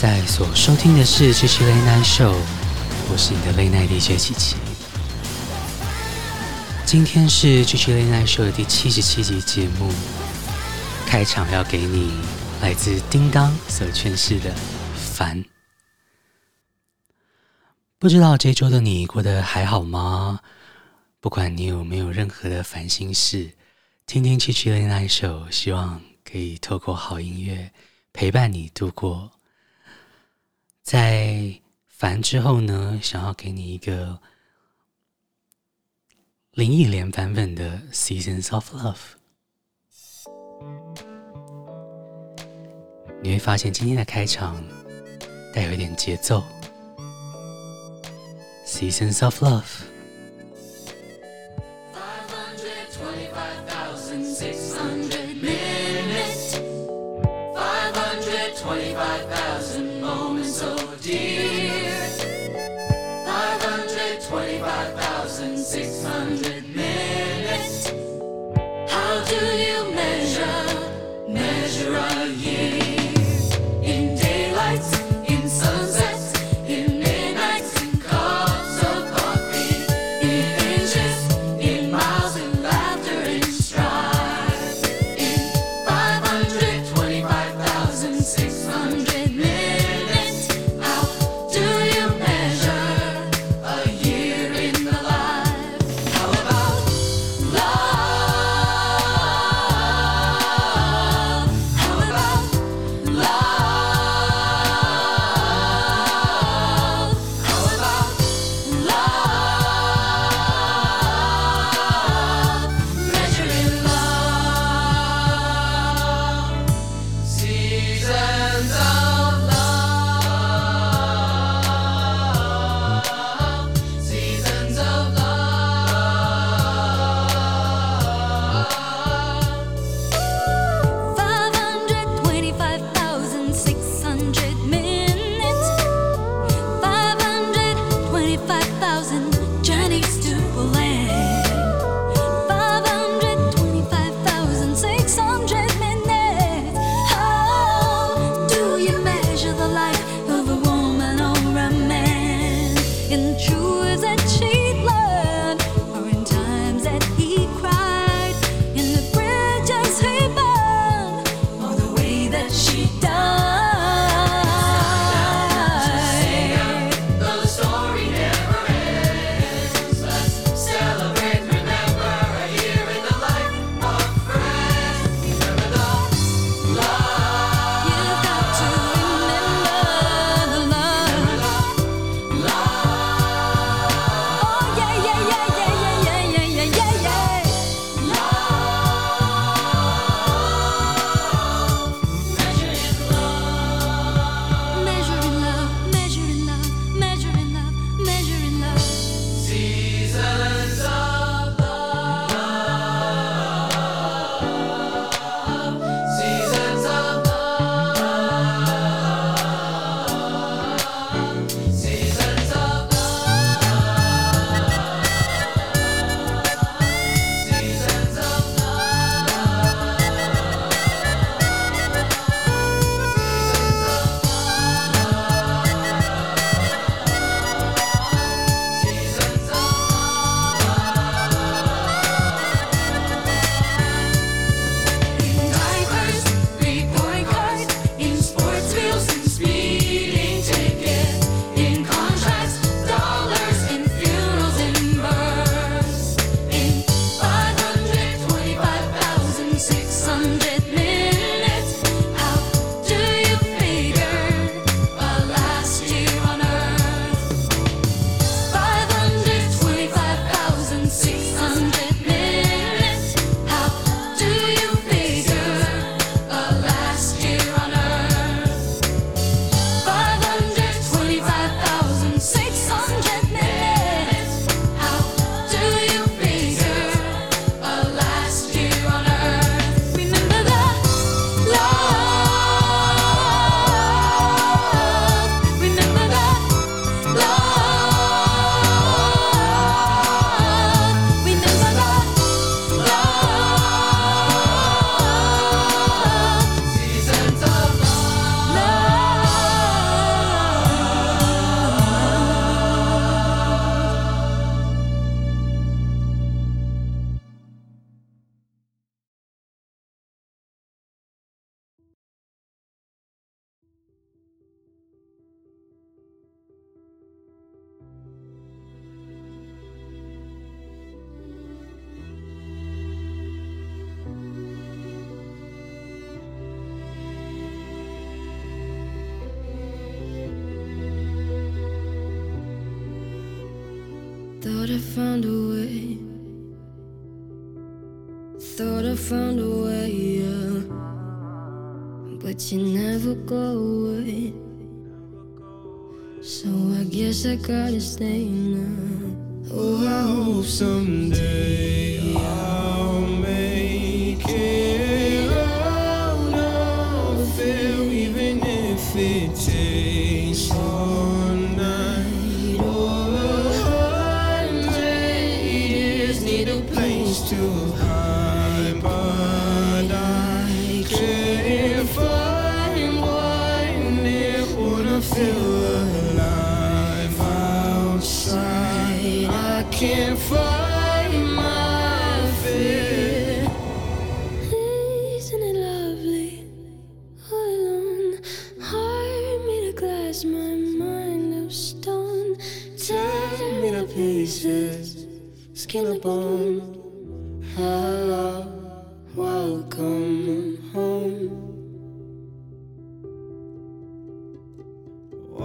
在所收听的是《七七 Late Night Show》，我是你的 Late Night DJ 七七。今天是《七七 Late Night Show》的第七十七集节目，开场要给你来自叮当所诠释的“烦”。不知道这周的你过得还好吗？不管你有没有任何的烦心事，听听《七七 Late Night Show》，希望可以透过好音乐。陪伴你度过，在烦之后呢，想要给你一个林忆莲版本的《Seasons of Love》，你会发现今天的开场带有一点节奏，《Seasons of Love》。Thought I found a way. Thought I found a way, yeah. But you never go away. So I guess I gotta stay now. Oh, I hope someday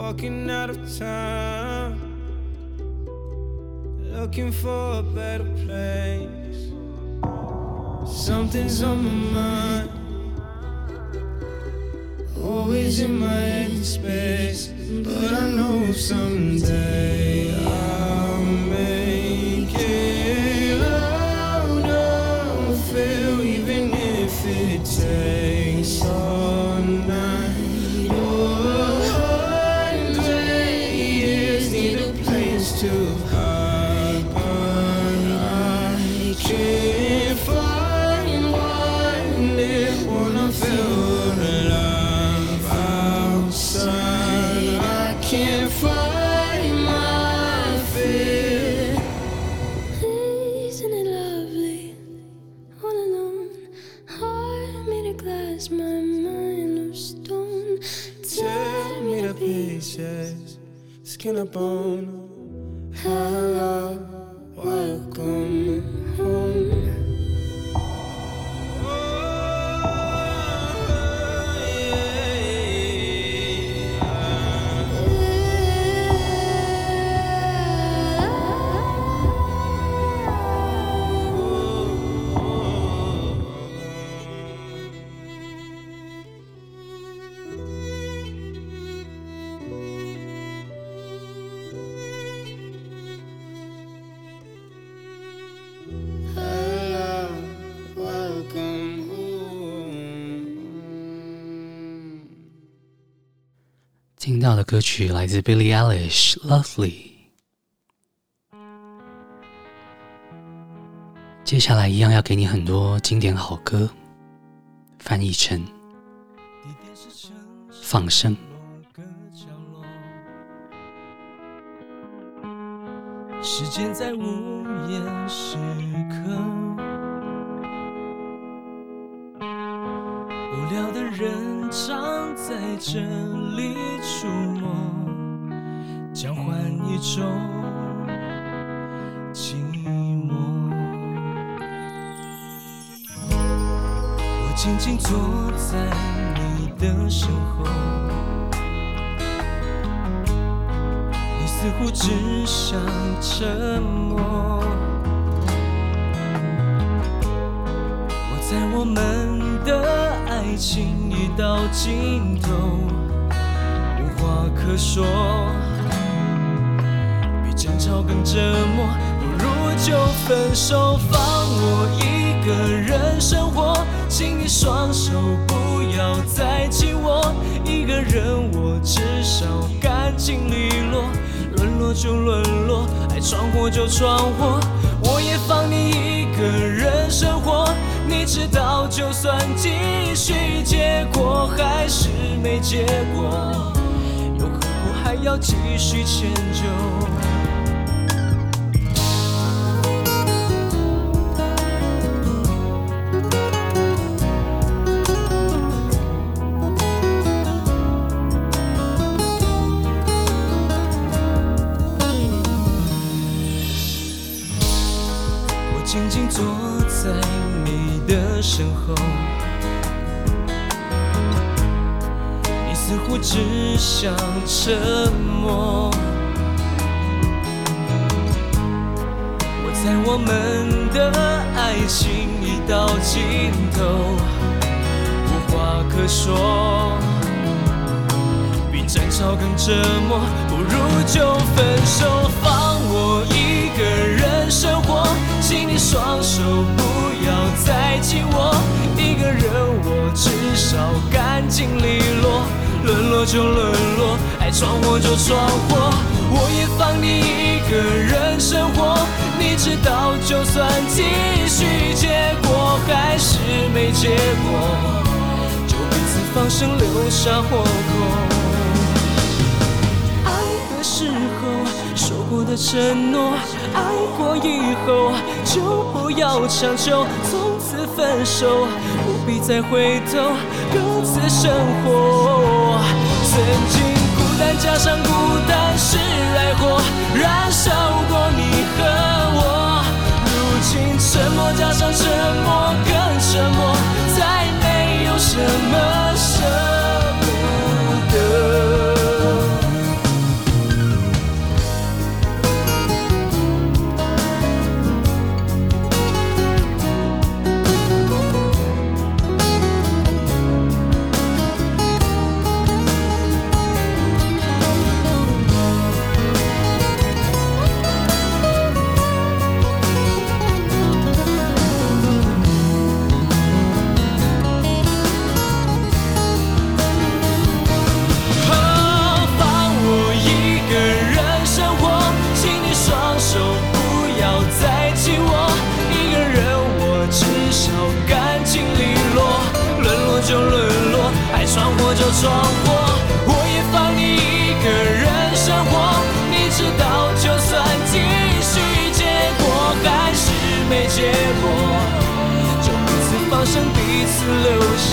Walking out of town, looking for a better place. Something's on my mind, always in my head space. But I know someday 听到的歌曲来自 Billie Eilish，《Lovely》。接下来一样要给你很多经典好歌，翻译成放声。时间在无言时刻，无聊的人常在这里触摸，交换一种寂寞。我静静坐在你的身后。你似乎只想沉默。我在我们爱情已到尽头，无话可说，比争吵更折磨。不如就分手，放我一个人生活。请你双手不要再紧握，一个人我至少干净利落。沦落就沦落，爱闯祸就闯祸，我也放你一个人。知道，就算继续，结果还是没结果，又何苦还要继续迁就？只想沉默。我猜我们的爱情已到尽头，无话可说，比争吵更折磨。不如就分手，放我一个人生活。请你双手不要再紧握，一个人我至少干净利落，沦落就沦落，爱闯祸就闯祸，我也放你一个人生活。你知道，就算继续，结果还是没结果，就彼此放生，留下活口。爱的时候。说过的承诺，爱过以后就不要强求，从此分手，不必再回头，各自生活。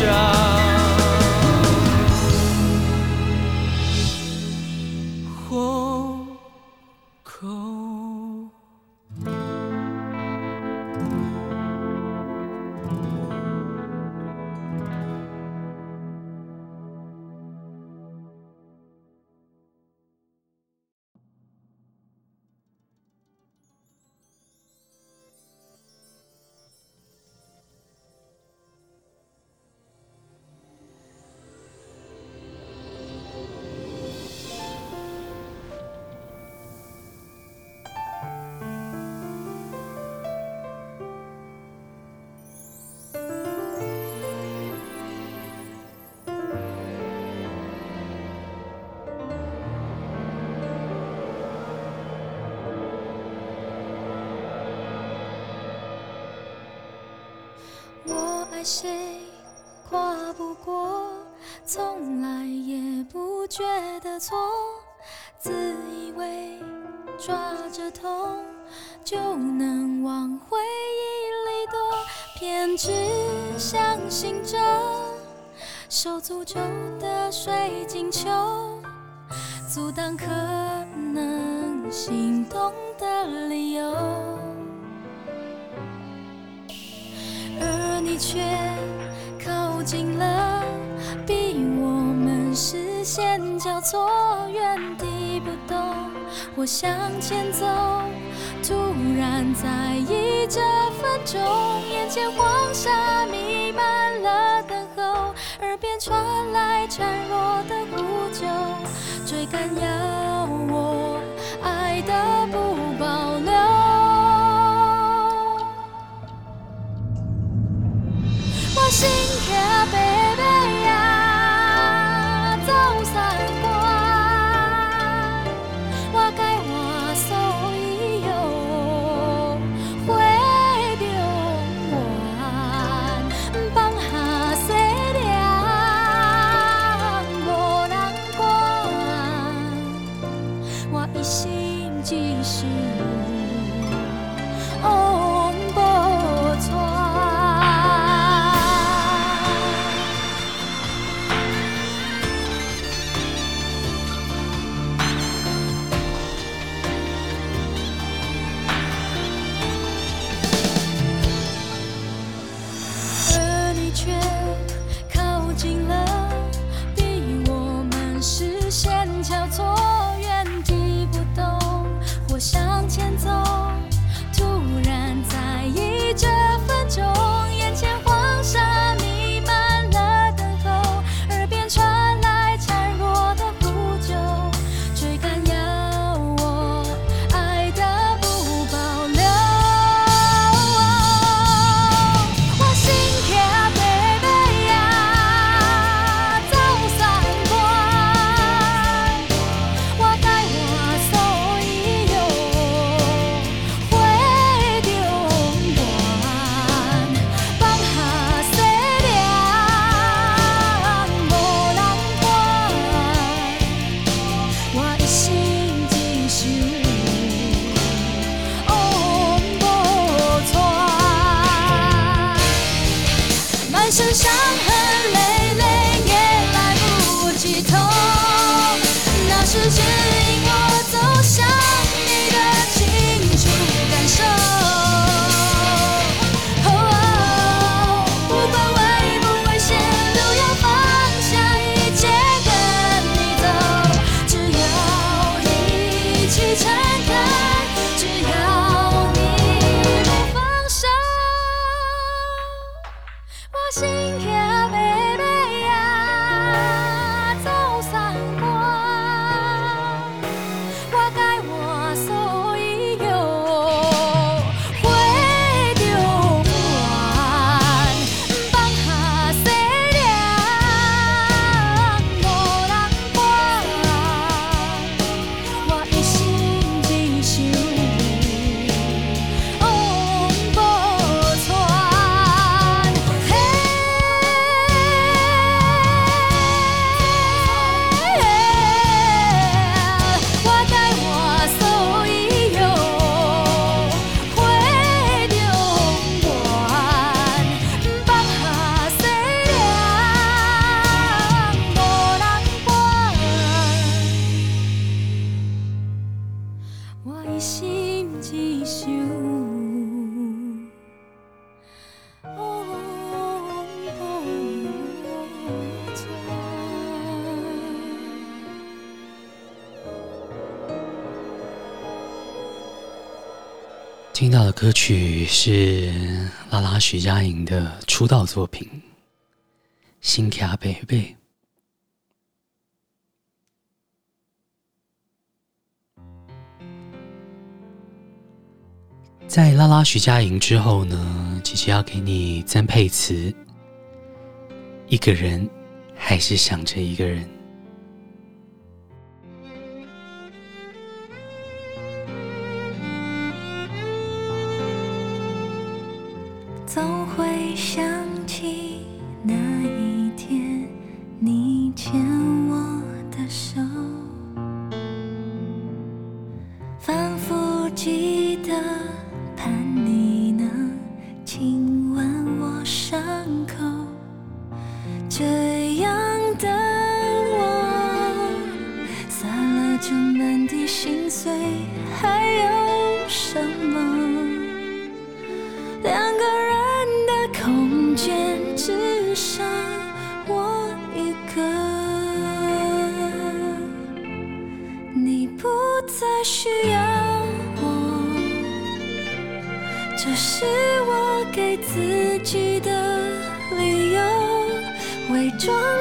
活。谁跨不过，从来也不觉得错，自以为抓着痛就能往回忆里躲，偏执相信着手诅咒的水晶球，阻挡可能心动的理由。而你却靠近了，逼我们视线交错，原地不动或向前走。突然在意这分钟，眼前黄沙弥漫了等候，耳边传来孱弱的呼救，追赶要我爱的不听到的歌曲是拉拉徐佳莹的出道作品《新卡贝贝》。在拉拉徐佳莹之后呢，姐姐要给你曾沛慈。一个人，还是想着一个人。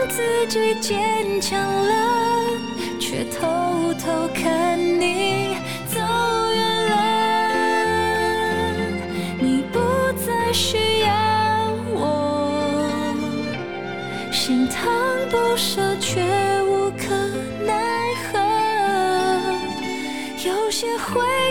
自己坚强了，却偷偷看你走远了，你不再需要我。心疼不舍，却无可奈何。有些回忆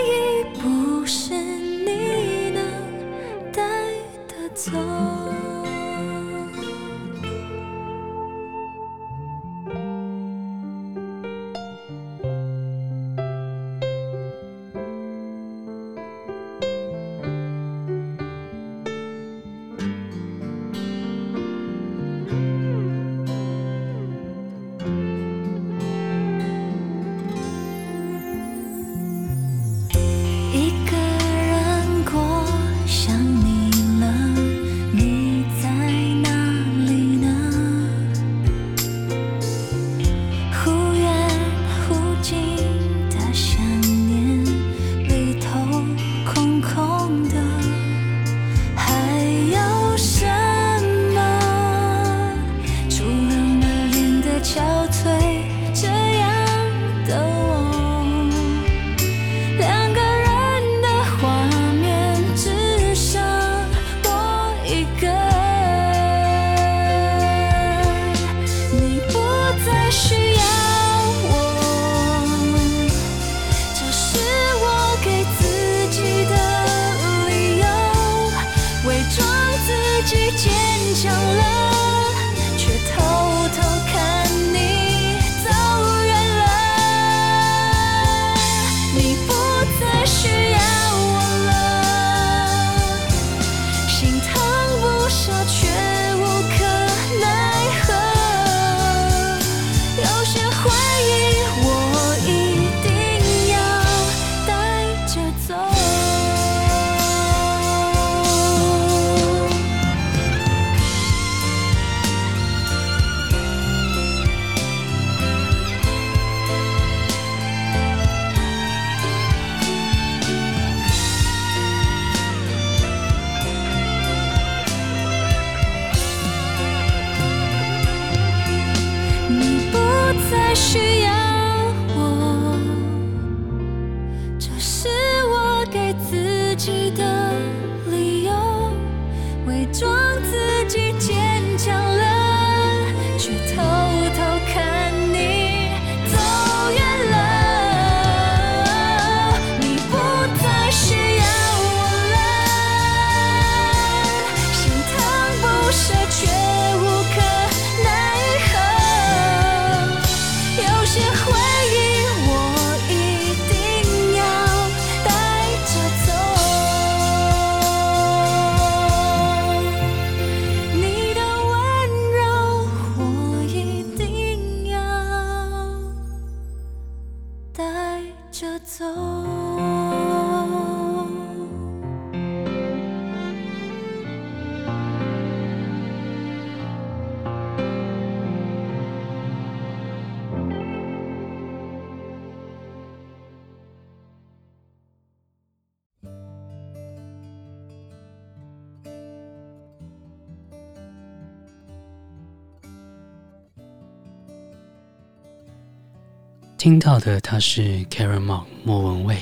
听到的他是 Karen Mok 莫文蔚，《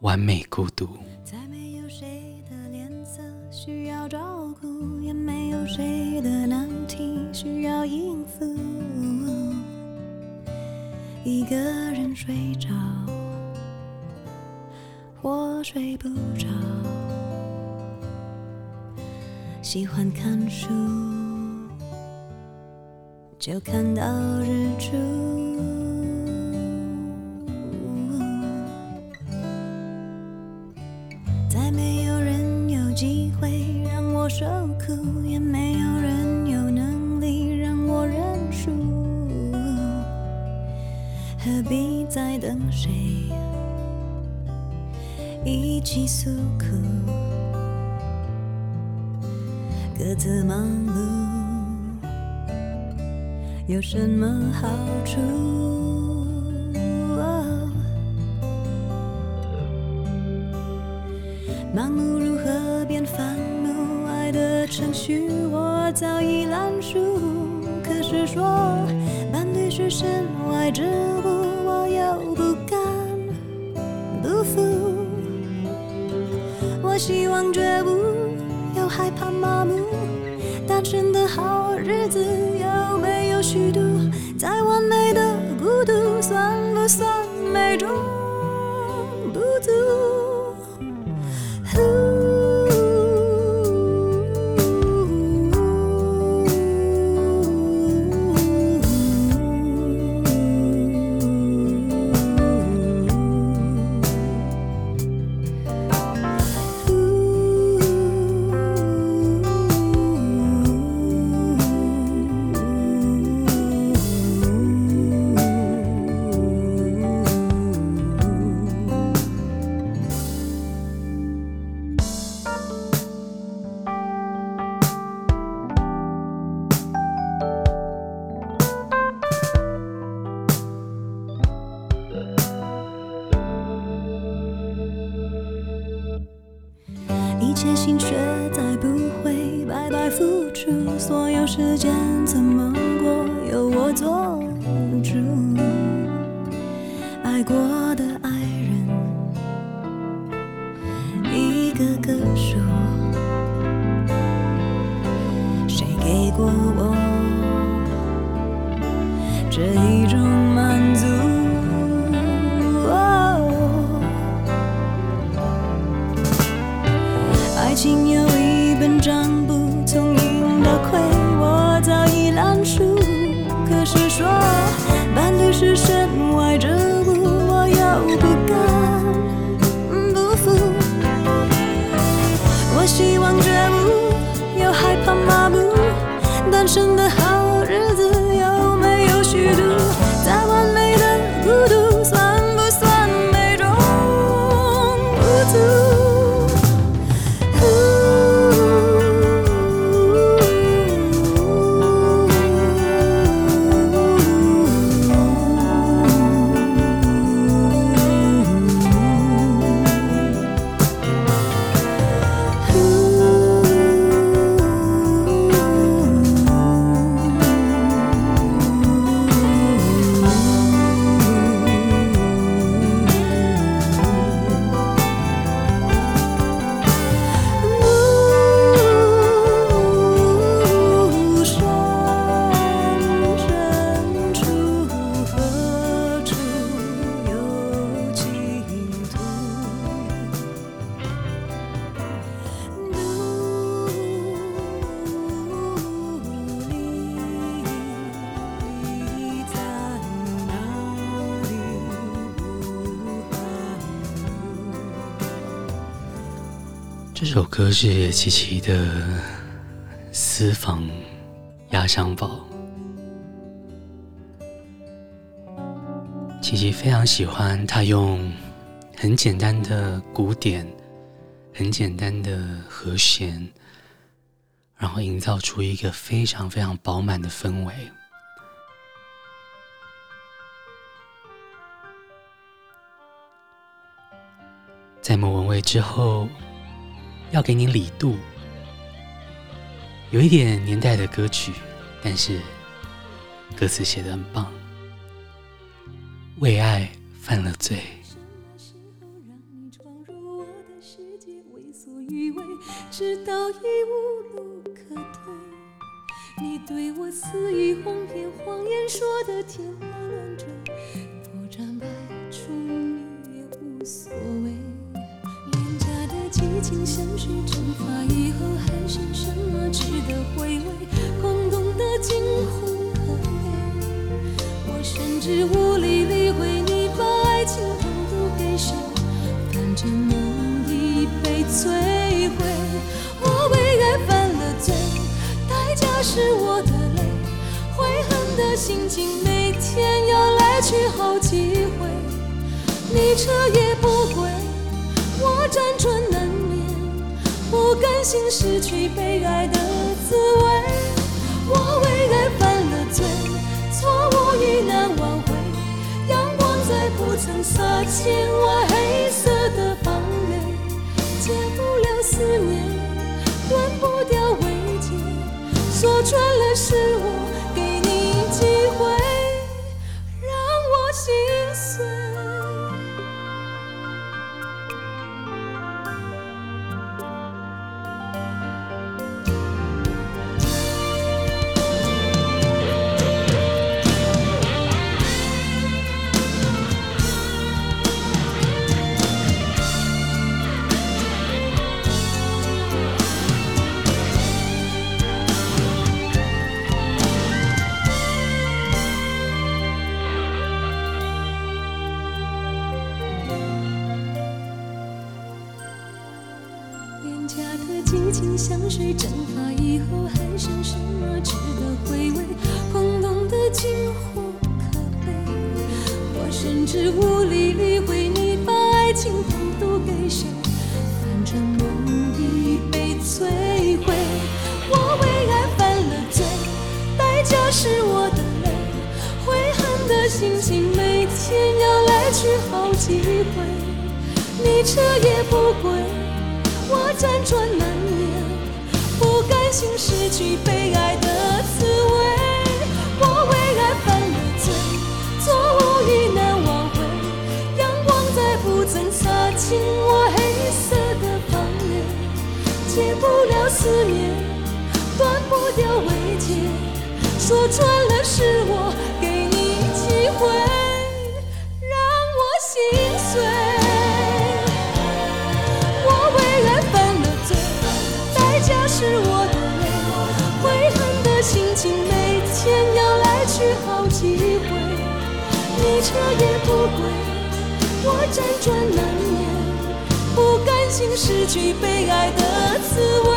完美孤独》。再没有谁的脸色需要照顾，也没有谁的难题需要应付。一个人睡着，或睡不着，喜欢看书，就看到日出。有什么好处？盲目如何变烦？程序我早已烂熟，可是说伴侣是身外之物，我又不甘不服。我希望觉悟，又害怕麻木，单身的好日子有虚度？再完美的孤独，算不算美中这首歌是琪琪的《私房压箱宝》。琪琪非常喜欢他用很简单的鼓点、很简单的和弦，然后营造出一个非常非常饱满的氛围。在莫文蔚之后。要给你李杜，有一点年代的歌曲，但是歌词写得很棒。为爱犯了罪。什么时候让你闯入我的世界，为所欲为，直到已无路可退。你对我肆意哄骗，谎言说的天花乱坠，破绽百出你也无所谓。爱情像水蒸发以后，还剩什么值得回味？空洞的惊鸿，我。甚至无力理会你把爱情投入给谁，反正梦已被摧毁。我为爱犯了罪，代价是我的泪，悔恨的心情每天要来去好几回。你彻夜不归，我辗转，甘心失去被爱的滋味。我为爱犯了罪。错误已难挽回，阳光再不曾洒进我黑色的房内，戒不了思念，忘不掉慰藉，说穿了是我夜不归，我辗转难眠。不甘心失去被爱的滋味，我为爱犯了罪，错误已难挽回，阳光再不曾洒进我黑色的房间，戒不了思念，断不掉慰藉，说穿了是我心失去被爱的滋味。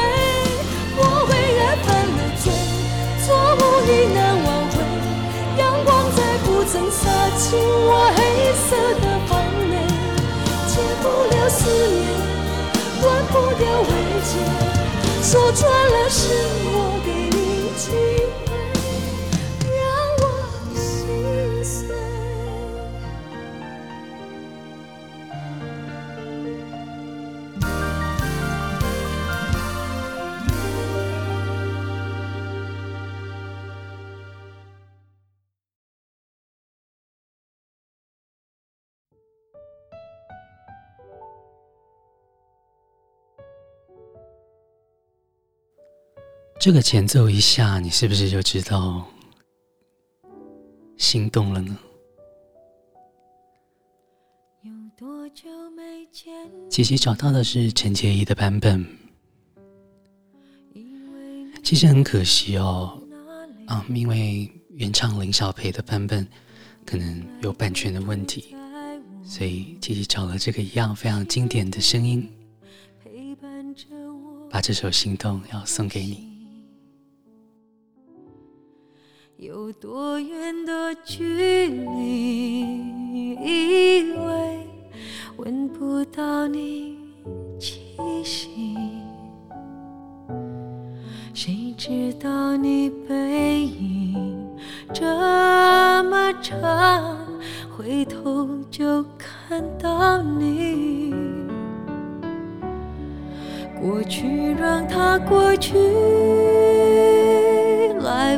我为爱犯了罪，错误已难挽回，阳光再不曾洒进我黑色的房内，戒不了思念，断不掉慰藉。说穿了是我给你机会，这个前奏一下，你是不是就知道心动了呢？琪琪找到的是陈洁仪的版本，其实很可惜哦，啊，因为原唱林晓培的版本可能有版权的问题，所以琪琪找了这个一样非常经典的声音，把这首《心动》要送给你。有多远的距离，以为闻不到你气息，谁知道你背影这么长，回头就看到你。过去让它过去，来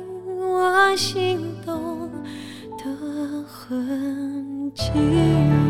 我心动的痕迹。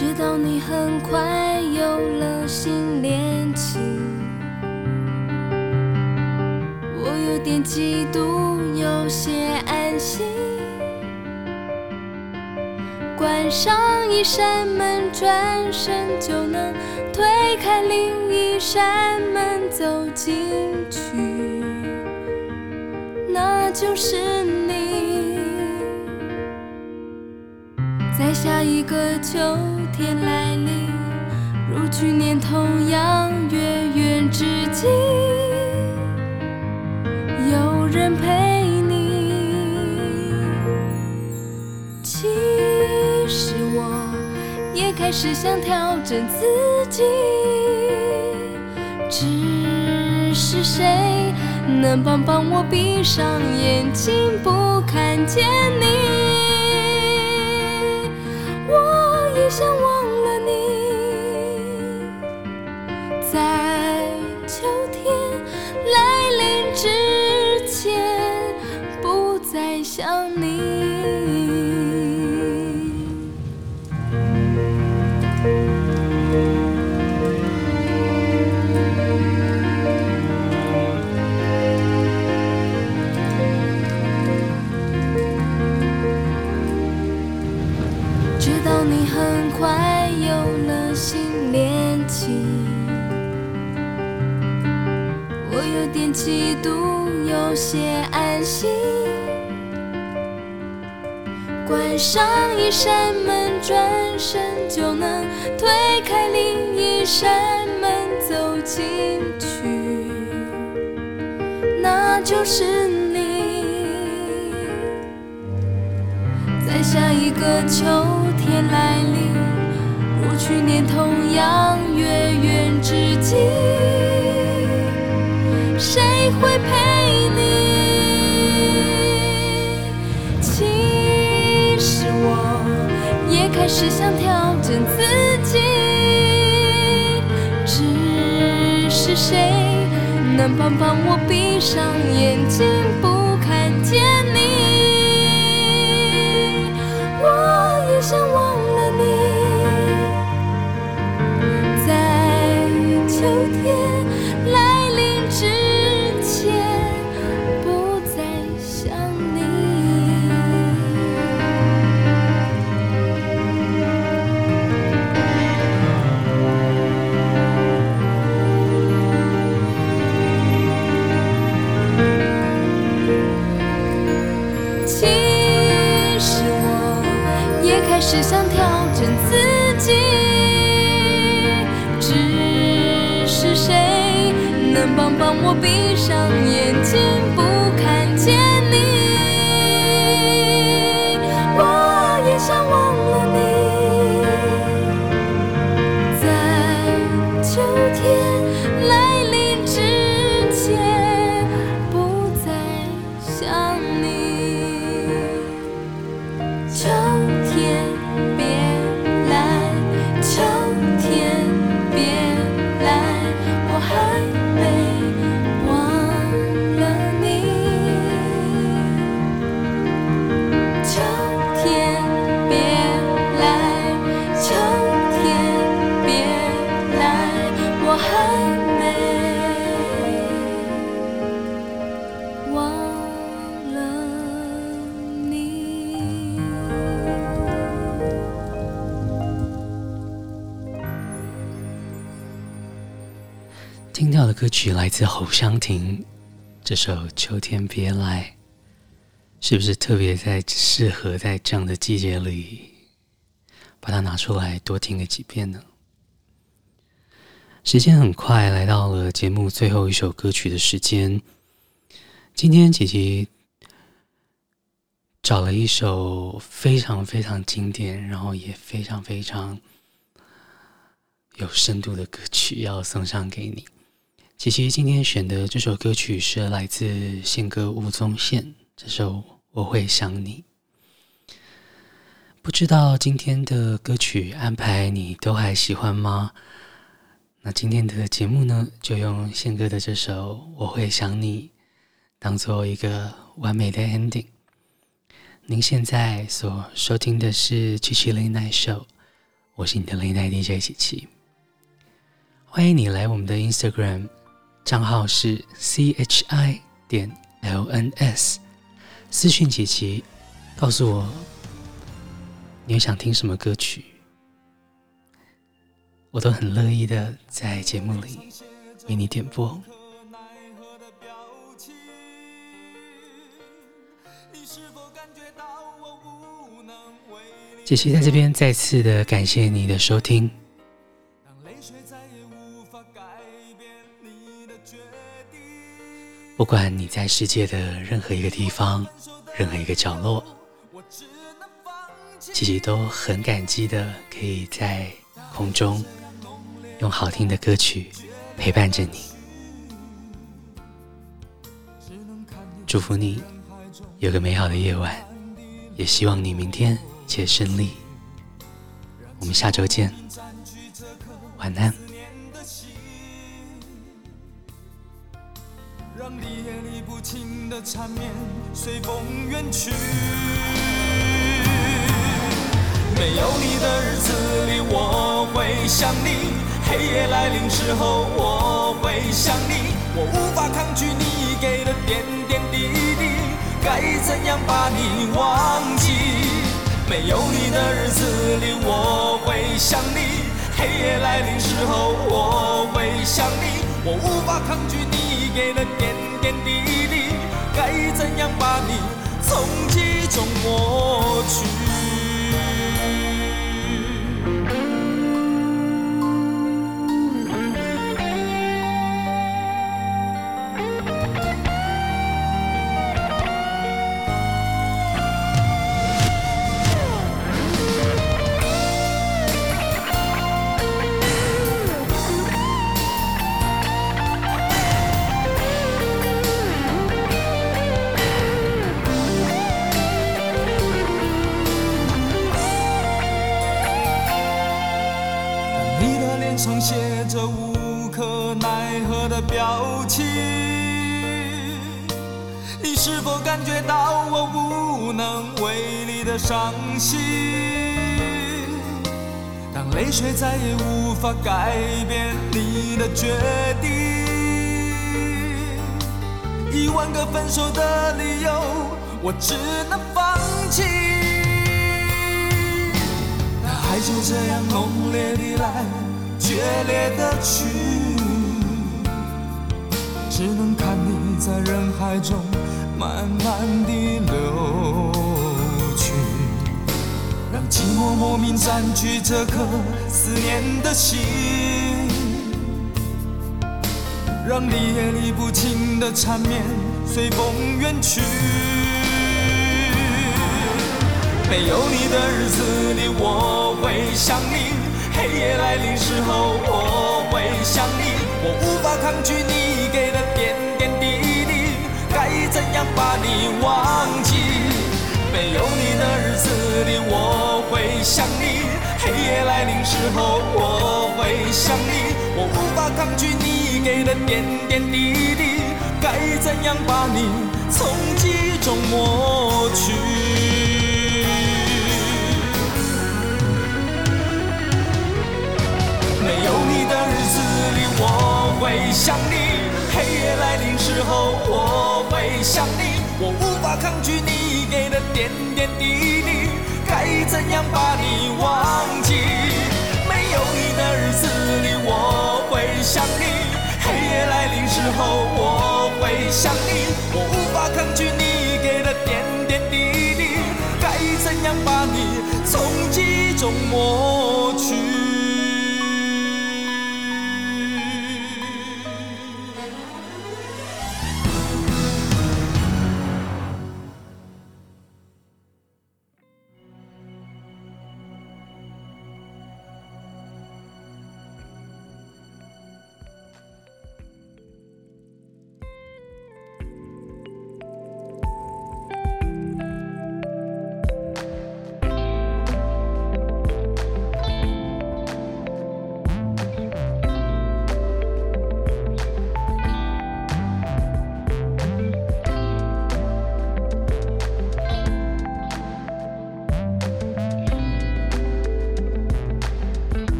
知道你很快有了新恋情，我有点嫉妒，有些安心。关上一扇门，转身就能推开另一扇门走进去，那就是你。在下一个秋天来临，如去年同样月圆之际，有人陪你。其实我也开始想调整自己，只是谁能帮帮我闭上眼睛不看见你？想忘嫉妒有些安心，关上一扇门，转身就能推开另一扇门走进去，那就是你。在下一个秋天来临，如去年同样月圆之际。谁会陪你？其实我也开始想调整自己。只是谁能帮帮我，闭上眼睛不？听到的歌曲来自侯湘婷，这首《秋天别来》，是不是特别在适合在这样的季节里，把它拿出来多听个几遍呢？时间很快来到了节目最后一首歌曲的时间，今天姐姐找了一首非常非常经典，然后也非常非常有深度的歌曲，要送上给你。琪琪今天选的这首歌曲是来自宪歌吴宗宪，这首《我会想你》。不知道今天的歌曲安排你都还喜欢吗？那今天的节目呢，就用宪歌的这首《我会想你》当做一个完美的 ending。您现在所收听的是七七 Late Night Show，我是你的 Late Night DJ 琪琪，欢迎你来我们的 Instagram。账号是 c h i 点 l n s，私讯琪琪，告诉我你有想听什么歌曲，我都很乐意的在节目里为你点播。姐姐在这边再次的感谢你的收听。不管你在世界的任何一个地方，任何一个角落，琦琦都很感激的可以在空中用好听的歌曲陪伴着你。祝福你有个美好的夜晚，也希望你明天一切顺利。我们下周见，晚安。离夜里不停的缠绵随风远去，没有你的日子里我会想你，黑夜来临时候我会想你，我无法抗拒你给的点点滴滴，该怎样把你忘记？没有你的日子里我会想你，黑夜来临时候我会想你，我无法抗拒你给了点点滴滴。该怎样把你从记忆中抹去？上写着无可奈何的表情。你是否感觉到我无能为力的伤心？当泪水再也无法改变你的决定，一万个分手的理由，我只能放弃。爱就这样浓烈的来，决裂的去，只能看你在人海中慢慢地流去，让寂寞莫名占据这颗思念的心，让理也理不清的缠绵随风远去。没有你的日子里，我会想你；黑夜来临时候，我会想你。我无法抗拒你给的点点滴滴，该怎样把你忘记？没有你的日子里，我会想你；黑夜来临时候，我会想你。我无法抗拒你给的点点滴滴，该怎样把你从记忆中抹去？会想你；黑夜来临时候，我会想你。我无法抗拒你给的点点滴滴，该怎样把你忘记？没有你的日子里，我会想你；黑夜来临时候，我会想你。我无法抗拒你给的点点滴滴，该怎样把你从记忆中抹去？